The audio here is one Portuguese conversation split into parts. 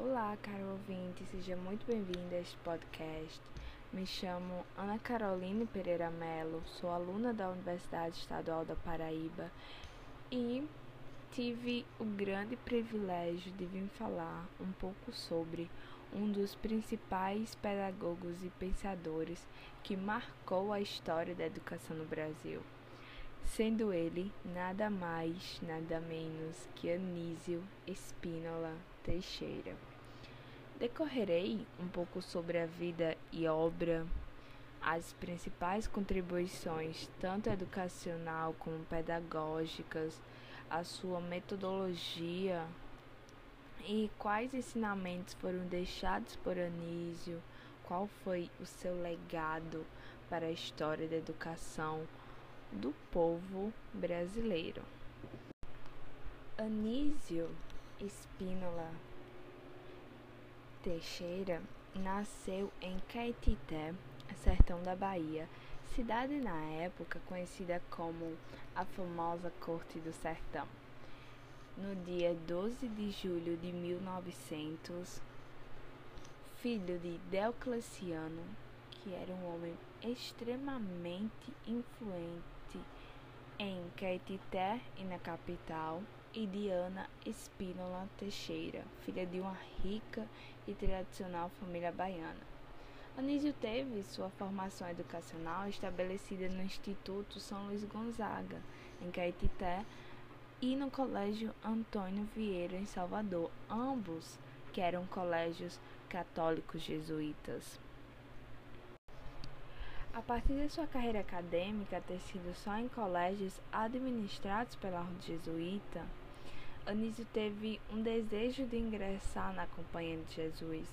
Olá, caro ouvinte, seja muito bem-vindo a este podcast. Me chamo Ana Caroline Pereira Melo, sou aluna da Universidade Estadual da Paraíba e tive o grande privilégio de vir falar um pouco sobre um dos principais pedagogos e pensadores que marcou a história da educação no Brasil, sendo ele nada mais, nada menos que Anísio Espínola Teixeira. Decorrerei um pouco sobre a vida e obra, as principais contribuições, tanto educacional como pedagógicas, a sua metodologia e quais ensinamentos foram deixados por Anísio, qual foi o seu legado para a história da educação do povo brasileiro. Anísio Espínola Teixeira nasceu em Caetité, sertão da Bahia, cidade na época conhecida como a famosa Corte do Sertão. No dia 12 de julho de 1900, filho de Diocleciano, que era um homem extremamente influente em Caetité e na capital, e Diana Espínola Teixeira, filha de uma rica e tradicional família baiana. Anísio teve sua formação educacional estabelecida no Instituto São Luís Gonzaga, em Caetité, e no Colégio Antônio Vieira, em Salvador, ambos que eram colégios católicos jesuítas. A partir de sua carreira acadêmica ter sido só em colégios administrados pela ordem jesuíta, Anísio teve um desejo de ingressar na Companhia de Jesus.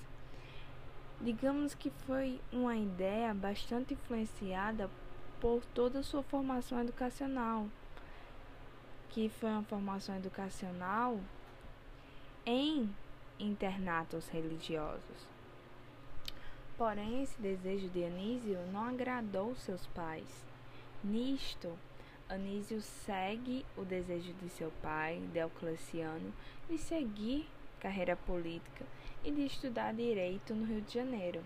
Digamos que foi uma ideia bastante influenciada por toda a sua formação educacional, que foi uma formação educacional em internatos religiosos. Porém, esse desejo de Anísio não agradou seus pais. Nisto, Anísio segue o desejo de seu pai, Diocleciano, de seguir carreira política e de estudar direito no Rio de Janeiro,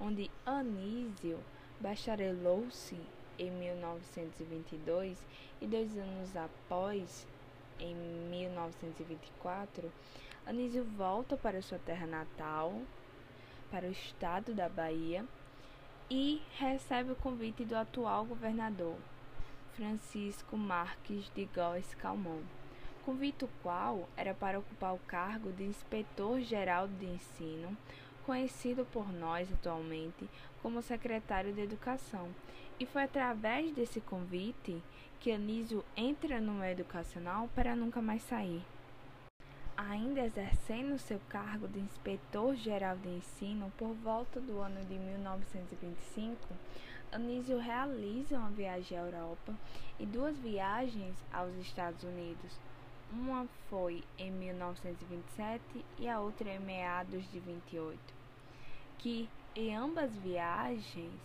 onde Anísio bacharelou-se em 1922 e dois anos após, em 1924, Anísio volta para sua terra natal, para o estado da Bahia, e recebe o convite do atual governador, Francisco Marques de Góes Calmon, convite o qual era para ocupar o cargo de inspetor-geral de ensino, conhecido por nós atualmente como secretário de Educação, e foi através desse convite que Anísio entra no educacional para nunca mais sair. Ainda exercendo seu cargo de inspetor-geral de ensino por volta do ano de 1925, Anísio realiza uma viagem à Europa e duas viagens aos Estados Unidos. Uma foi em 1927 e a outra em meados de 28. Que em ambas viagens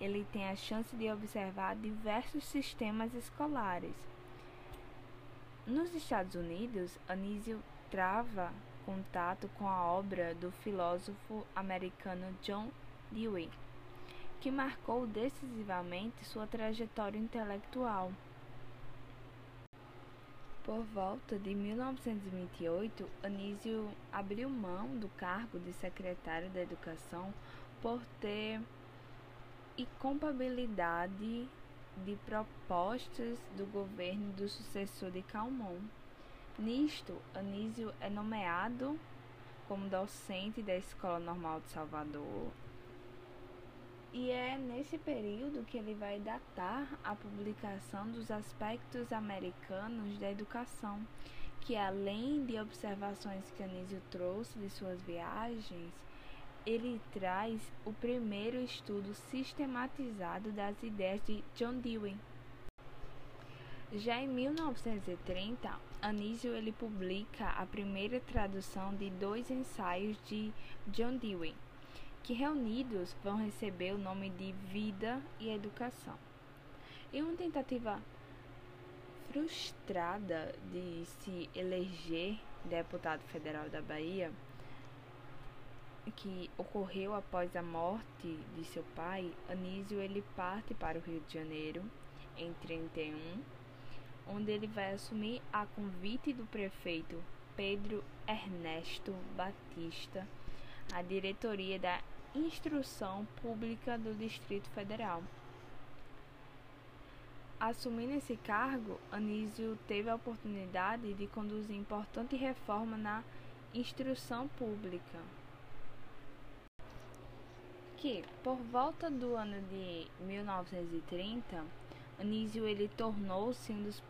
ele tem a chance de observar diversos sistemas escolares. Nos Estados Unidos, Anísio trava contato com a obra do filósofo americano John Dewey, que marcou decisivamente sua trajetória intelectual. Por volta de 1928, Anísio abriu mão do cargo de secretário da Educação por ter incompatibilidade de propostas do governo do sucessor de Calmon. Nisto, Anísio é nomeado como docente da Escola Normal de Salvador. E é nesse período que ele vai datar a publicação dos aspectos americanos da educação, que além de observações que Anísio trouxe de suas viagens, ele traz o primeiro estudo sistematizado das ideias de John Dewey. Já em 1930, Anísio ele publica a primeira tradução de dois ensaios de John Dewey, que reunidos vão receber o nome de Vida e Educação. Em uma tentativa frustrada de se eleger deputado federal da Bahia, que ocorreu após a morte de seu pai, Anísio ele parte para o Rio de Janeiro em 31, onde ele vai assumir a convite do prefeito Pedro Ernesto Batista a diretoria da Instrução Pública do Distrito Federal. Assumindo esse cargo, Anísio teve a oportunidade de conduzir importante reforma na instrução pública, que, por volta do ano de 1930, Anísio ele tornou-se um dos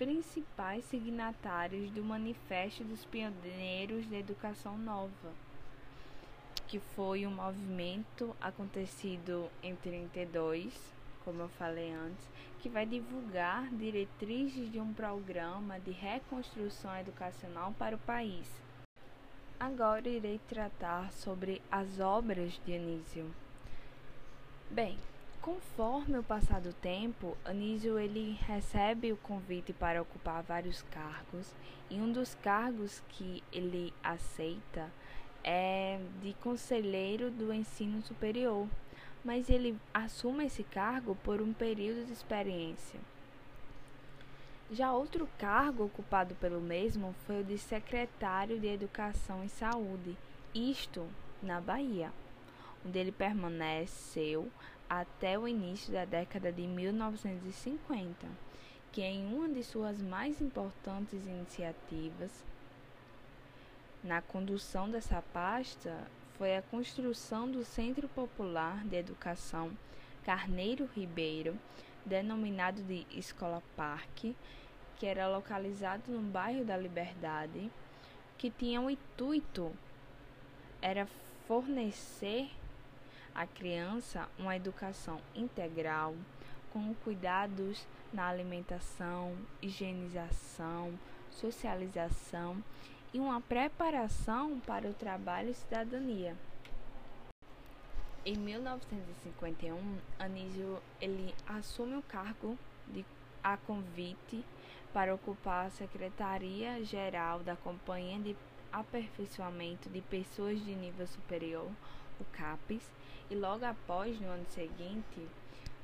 principais signatários do Manifesto dos Pioneiros da Educação Nova, que foi um movimento acontecido em 32, como eu falei antes, que vai divulgar diretrizes de um programa de reconstrução educacional para o país. Agora irei tratar sobre as obras de Anísio. Bem, conforme o passar do tempo, Anísio ele recebe o convite para ocupar vários cargos e um dos cargos que ele aceita é de conselheiro do ensino superior, mas ele assume esse cargo por um período de experiência. Já outro cargo ocupado pelo mesmo foi o de secretário de Educação e Saúde, isto na Bahia, onde ele permaneceu até o início da década de 1950, que em uma de suas mais importantes iniciativas na condução dessa pasta foi a construção do Centro Popular de Educação Carneiro Ribeiro, denominado de Escola Parque, que era localizado no bairro da Liberdade, que tinha o intuito era fornecer à criança uma educação integral com cuidados na alimentação, higienização, socialização e uma preparação para o trabalho e cidadania. Em 1951, Anísio ele assume o cargo de a convite para ocupar a Secretaria-Geral da Companhia de Aperfeiçoamento de Pessoas de Nível Superior, o CAPES, e logo após, no ano seguinte,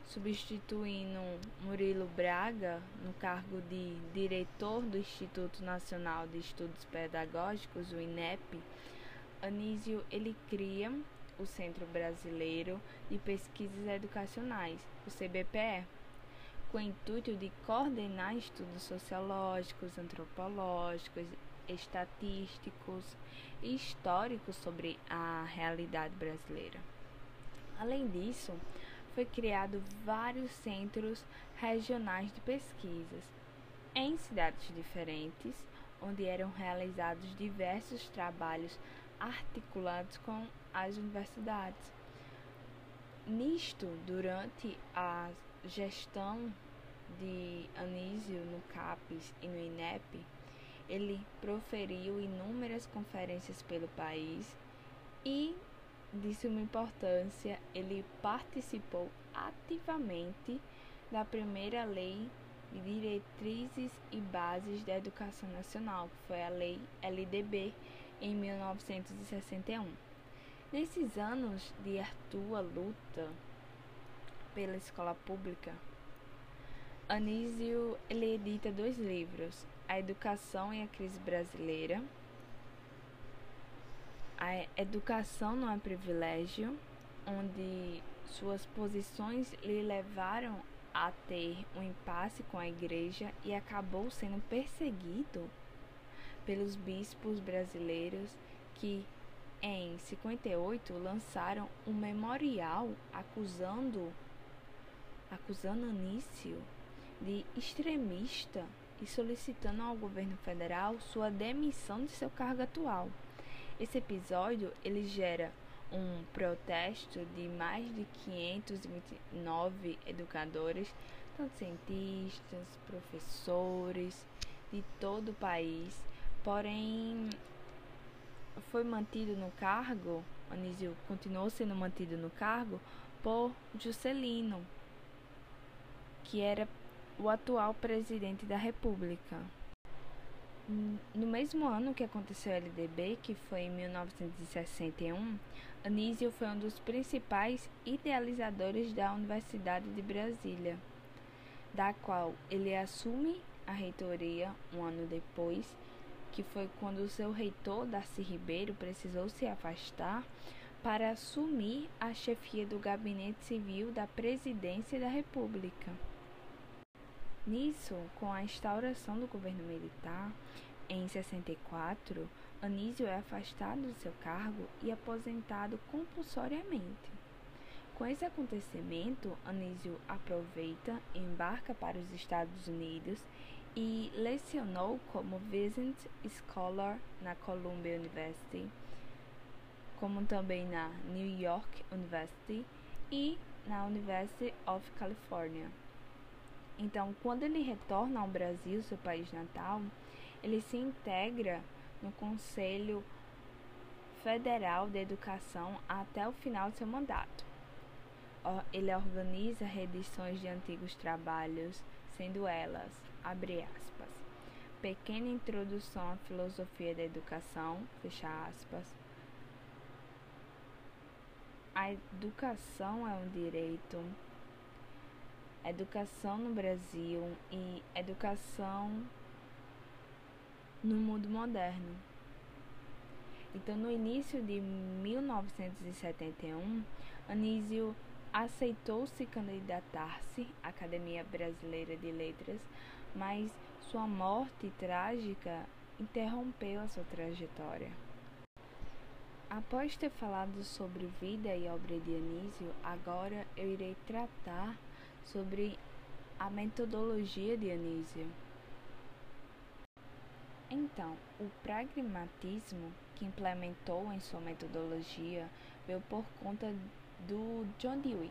substituindo Murilo Braga no cargo de diretor do Instituto Nacional de Estudos Pedagógicos, o INEP, Anísio ele cria o Centro Brasileiro de Pesquisas Educacionais, o CBPE, com o intuito de coordenar estudos sociológicos, antropológicos, estatísticos e históricos sobre a realidade brasileira. Além disso, foi criado vários centros regionais de pesquisas em cidades diferentes, onde eram realizados diversos trabalhos articulados com as universidades. Nisto, durante a gestão de Anísio no CAPES e no INEP, ele proferiu inúmeras conferências pelo país e, de suma importância, ele participou ativamente da primeira lei de diretrizes e bases da educação nacional, que foi a Lei LDB, em 1961. Nesses anos de ardua luta pela escola pública, Anísio edita dois livros, A Educação e a Crise Brasileira, A Educação não é Privilégio, onde suas posições lhe levaram a ter um impasse com a igreja e acabou sendo perseguido pelos bispos brasileiros que em 58 lançaram um memorial acusando acusando Anício de extremista e solicitando ao governo federal sua demissão de seu cargo atual. Esse episódio ele gera um protesto de mais de 529 educadores, tanto cientistas, professores de todo o país. Porém, foi mantido no cargo, Anísio continuou sendo mantido no cargo por Juscelino, que era o atual presidente da República. No mesmo ano que aconteceu a LDB, que foi em 1961, Anísio foi um dos principais idealizadores da Universidade de Brasília, da qual ele assume a reitoria um ano depois, que foi quando o seu reitor, Darcy Ribeiro, precisou se afastar para assumir a chefia do Gabinete Civil da Presidência da República. Nisso, com a instauração do governo militar, em 64, Anísio é afastado do seu cargo e aposentado compulsoriamente. Com esse acontecimento, Anísio aproveita, embarca para os Estados Unidos e lecionou como Visiting Scholar na Columbia University, como também na New York University e na University of California. Então, quando ele retorna ao Brasil, seu país natal, ele se integra no Conselho Federal de Educação até o final de seu mandato. Ele organiza reedições de antigos trabalhos, sendo elas, abre aspas, Pequena Introdução à Filosofia da Educação, fecha aspas, A educação é um direito, educação no Brasil e educação no mundo moderno. Então, no início de 1971, Anísio aceitou se candidatar-se à Academia Brasileira de Letras, mas sua morte trágica interrompeu a sua trajetória. Após ter falado sobre vida e obra de Anísio, agora eu irei tratar sobre a metodologia de Anísio. Então, o pragmatismo que implementou em sua metodologia veio por conta do John Dewey,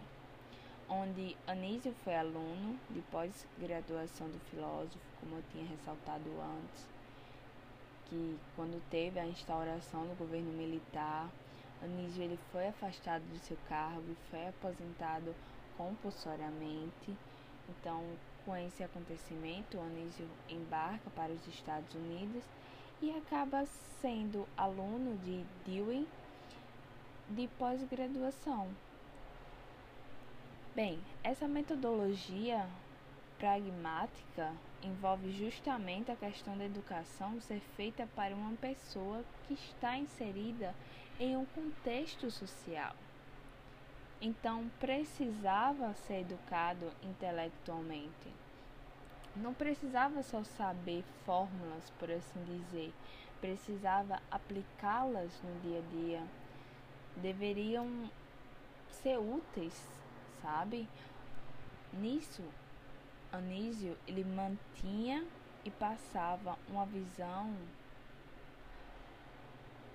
onde Anísio foi aluno de pós-graduação do filósofo, como eu tinha ressaltado antes, que quando teve a instauração do governo militar, Anísio ele foi afastado do seu cargo e foi aposentado compulsoriamente. Então, com esse acontecimento, Anísio embarca para os Estados Unidos e acaba sendo aluno de Dewey de pós-graduação. Bem, essa metodologia pragmática envolve justamente a questão da educação ser feita para uma pessoa que está inserida em um contexto social. Então, precisava ser educado intelectualmente. Não precisava só saber fórmulas, por assim dizer, precisava aplicá-las no dia a dia. Deveriam ser úteis, sabe? Nisso, Anísio ele mantinha e passava uma visão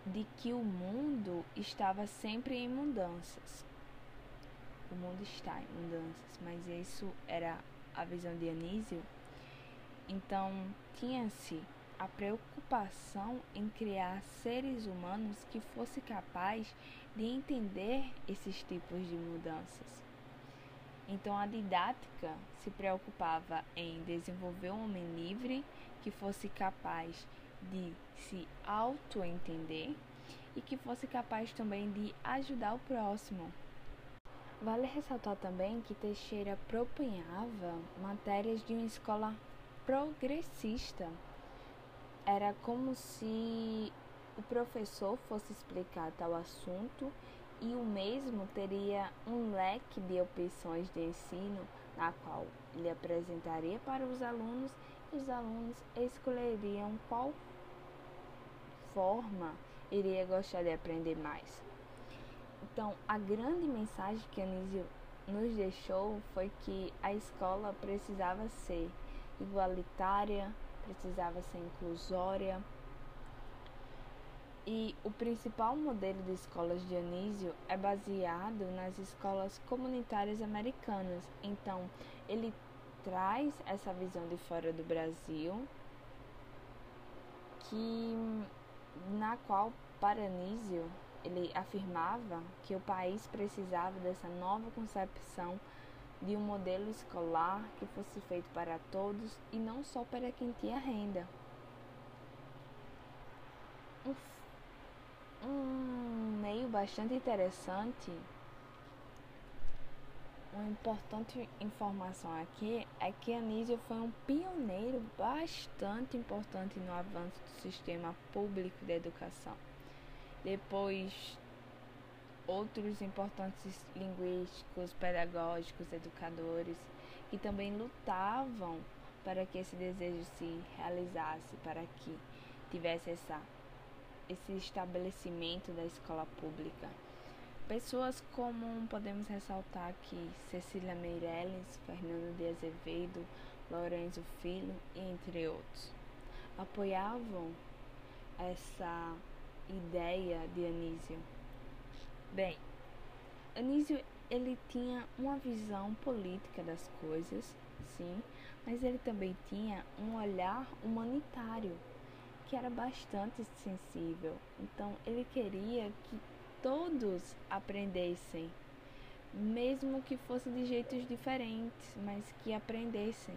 de que o mundo estava sempre em mudanças o mundo está em mudanças, mas isso era a visão de Anísio. Então, tinha-se a preocupação em criar seres humanos que fosse capaz de entender esses tipos de mudanças. Então, a didática se preocupava em desenvolver um homem livre que fosse capaz de se auto-entender e que fosse capaz também de ajudar o próximo, Vale ressaltar também que Teixeira propunhava matérias de uma escola progressista. Era como se o professor fosse explicar tal assunto e o mesmo teria um leque de opções de ensino na qual ele apresentaria para os alunos e os alunos escolheriam qual forma iria gostar de aprender mais. Então, a grande mensagem que Anísio nos deixou foi que a escola precisava ser igualitária, precisava ser inclusória. E o principal modelo de escolas de Anísio é baseado nas escolas comunitárias americanas. Então, ele traz essa visão de fora do Brasil, que na qual para Anísio ele afirmava que o país precisava dessa nova concepção de um modelo escolar que fosse feito para todos e não só para quem tinha renda. um, um meio bastante interessante uma importante informação aqui é que Anísio foi um pioneiro bastante importante no avanço do sistema público de educação. Depois, outros importantes linguísticos, pedagógicos, educadores, que também lutavam para que esse desejo se realizasse, para que tivesse essa, esse estabelecimento da escola pública. Pessoas como podemos ressaltar aqui Cecília Meirelles, Fernando de Azevedo, Lourenço Filho, entre outros, apoiavam essa ideia de Anísio. Bem, Anísio ele tinha uma visão política das coisas, sim, mas ele também tinha um olhar humanitário que era bastante sensível. Então ele queria que todos aprendessem, mesmo que fosse de jeitos diferentes, mas que aprendessem.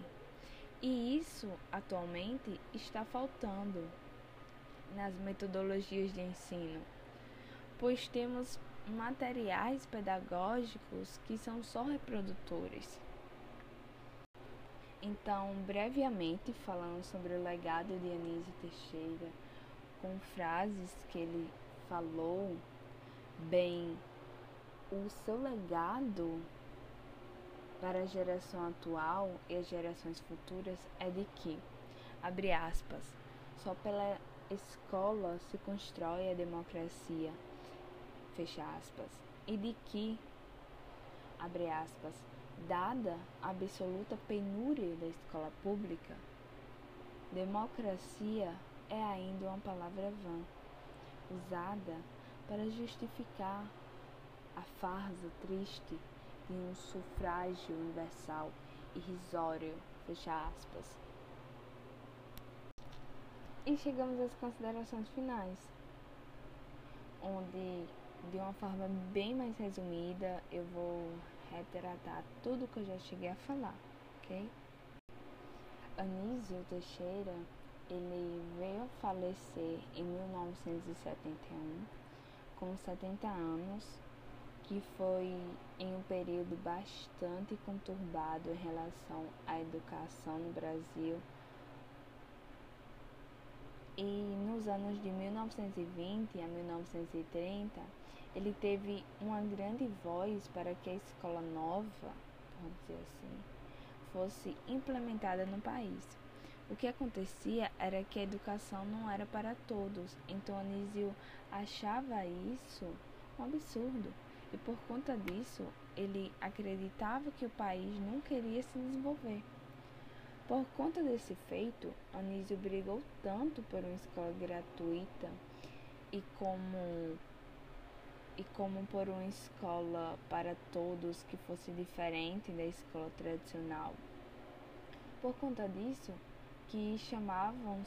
E isso atualmente está faltando nas metodologias de ensino, pois temos materiais pedagógicos que são só reprodutores. Então, brevemente falando sobre o legado de Anísio Teixeira, com frases que ele falou Bem, o seu legado para a geração atual e as gerações futuras é de que, abre aspas, só pela escola se constrói a democracia, fecha aspas, e de que, abre aspas, dada a absoluta penúria da escola pública, democracia é ainda uma palavra vã, usada para justificar a farsa triste de um sufrágio universal irrisório, fecha aspas. E chegamos às considerações finais, onde, de uma forma bem mais resumida, eu vou retratar tudo que eu já cheguei a falar, ok? Anísio Teixeira, ele veio a falecer em 1971 com 70 anos, que foi em um período bastante conturbado em relação à educação no Brasil. E nos anos de 1920 a 1930, ele teve uma grande voz para que a escola nova, vamos dizer assim, fosse implementada no país. O que acontecia era que a educação não era para todos, então Anísio achava isso um absurdo e por conta disso ele acreditava que o país não queria se desenvolver. Por conta desse feito, Anísio brigou tanto por uma escola gratuita e como e como por uma escola para todos que fosse diferente da escola tradicional. Por conta disso, que chamavam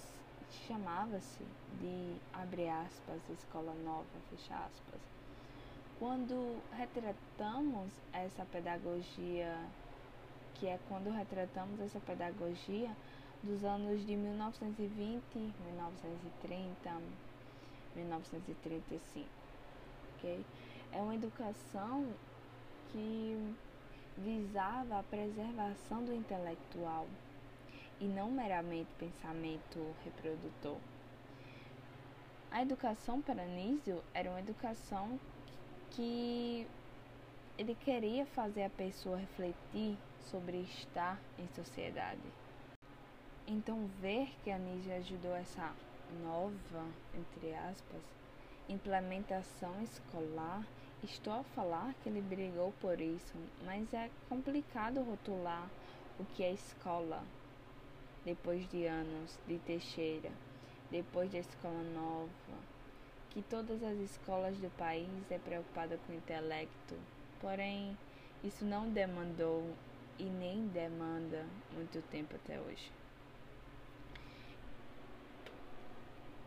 chamava-se de abre aspas escola nova fecha aspas quando retratamos essa pedagogia que é quando retratamos essa pedagogia dos anos de 1920 1930 1935 ok é uma educação que visava a preservação do intelectual e não meramente pensamento reprodutor. A educação para Nísio era uma educação que ele queria fazer a pessoa refletir sobre estar em sociedade. Então, ver que Anísio ajudou essa nova, entre aspas, implementação escolar, estou a falar que ele brigou por isso, mas é complicado rotular o que é escola, depois de anos de Teixeira, depois da escola nova, que todas as escolas do país é preocupada com o intelecto, porém isso não demandou e nem demanda muito tempo até hoje.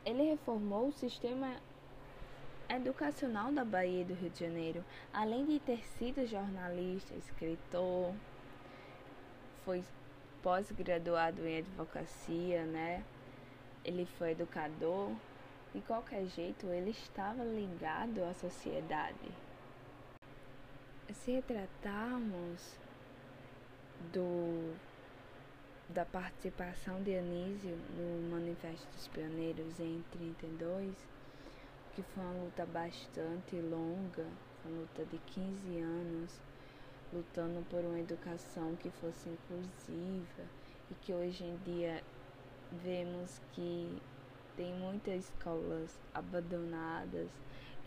Ele reformou o sistema educacional da Bahia e do Rio de Janeiro, além de ter sido jornalista, escritor, foi pós-graduado em advocacia, né? Ele foi educador De qualquer jeito, ele estava ligado à sociedade. Se retratarmos do da participação de Anísio no Manifesto dos Pioneiros em 32, que foi uma luta bastante longa, uma luta de 15 anos, lutando por uma educação que fosse inclusiva e que hoje em dia vemos que tem muitas escolas abandonadas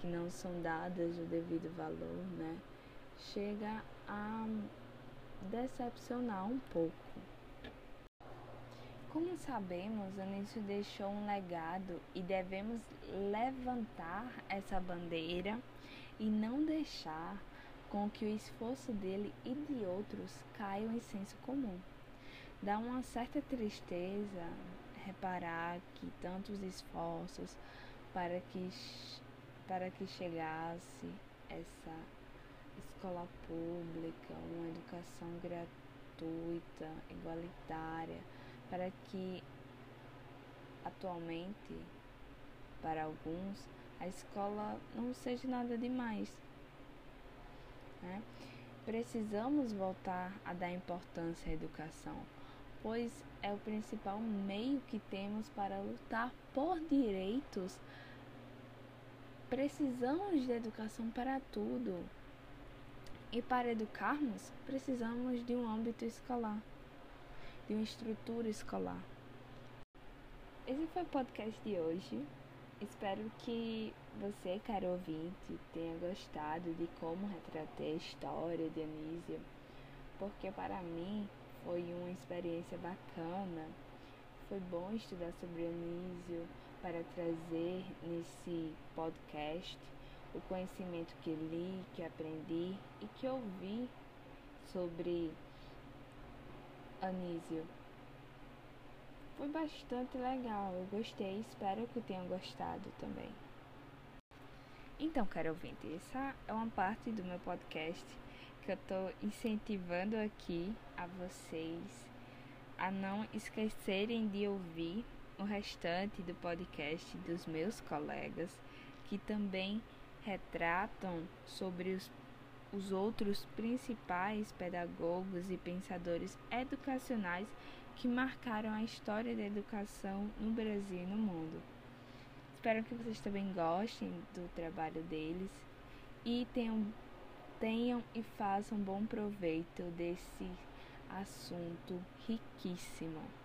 que não são dadas o devido valor, né? Chega a decepcionar um pouco. Como sabemos, Anísio deixou um legado e devemos levantar essa bandeira e não deixar com que o esforço dele e de outros caia em senso comum. Dá uma certa tristeza reparar que tantos esforços para que, para que chegasse essa escola pública, uma educação gratuita, igualitária, para que atualmente, para alguns, a escola não seja nada demais. Né? Precisamos voltar a dar importância à educação, pois é o principal meio que temos para lutar por direitos. Precisamos de educação para tudo. E para educarmos, precisamos de um âmbito escolar de uma estrutura escolar. Esse foi o podcast de hoje. Espero que você, caro ouvinte, tenha gostado de como retratei a história de Anísia, porque para mim foi uma experiência bacana. Foi bom estudar sobre Anísio para trazer nesse podcast o conhecimento que li, que aprendi e que ouvi sobre Anísio. Foi bastante legal, eu gostei, espero que tenham gostado também. Então, caro ouvinte, essa é uma parte do meu podcast que eu estou incentivando aqui a vocês a não esquecerem de ouvir o restante do podcast dos meus colegas que também retratam sobre os os outros principais pedagogos e pensadores educacionais que marcaram a história da educação no Brasil e no mundo. Espero que vocês também gostem do trabalho deles e tenham, tenham e façam bom proveito desse assunto riquíssimo.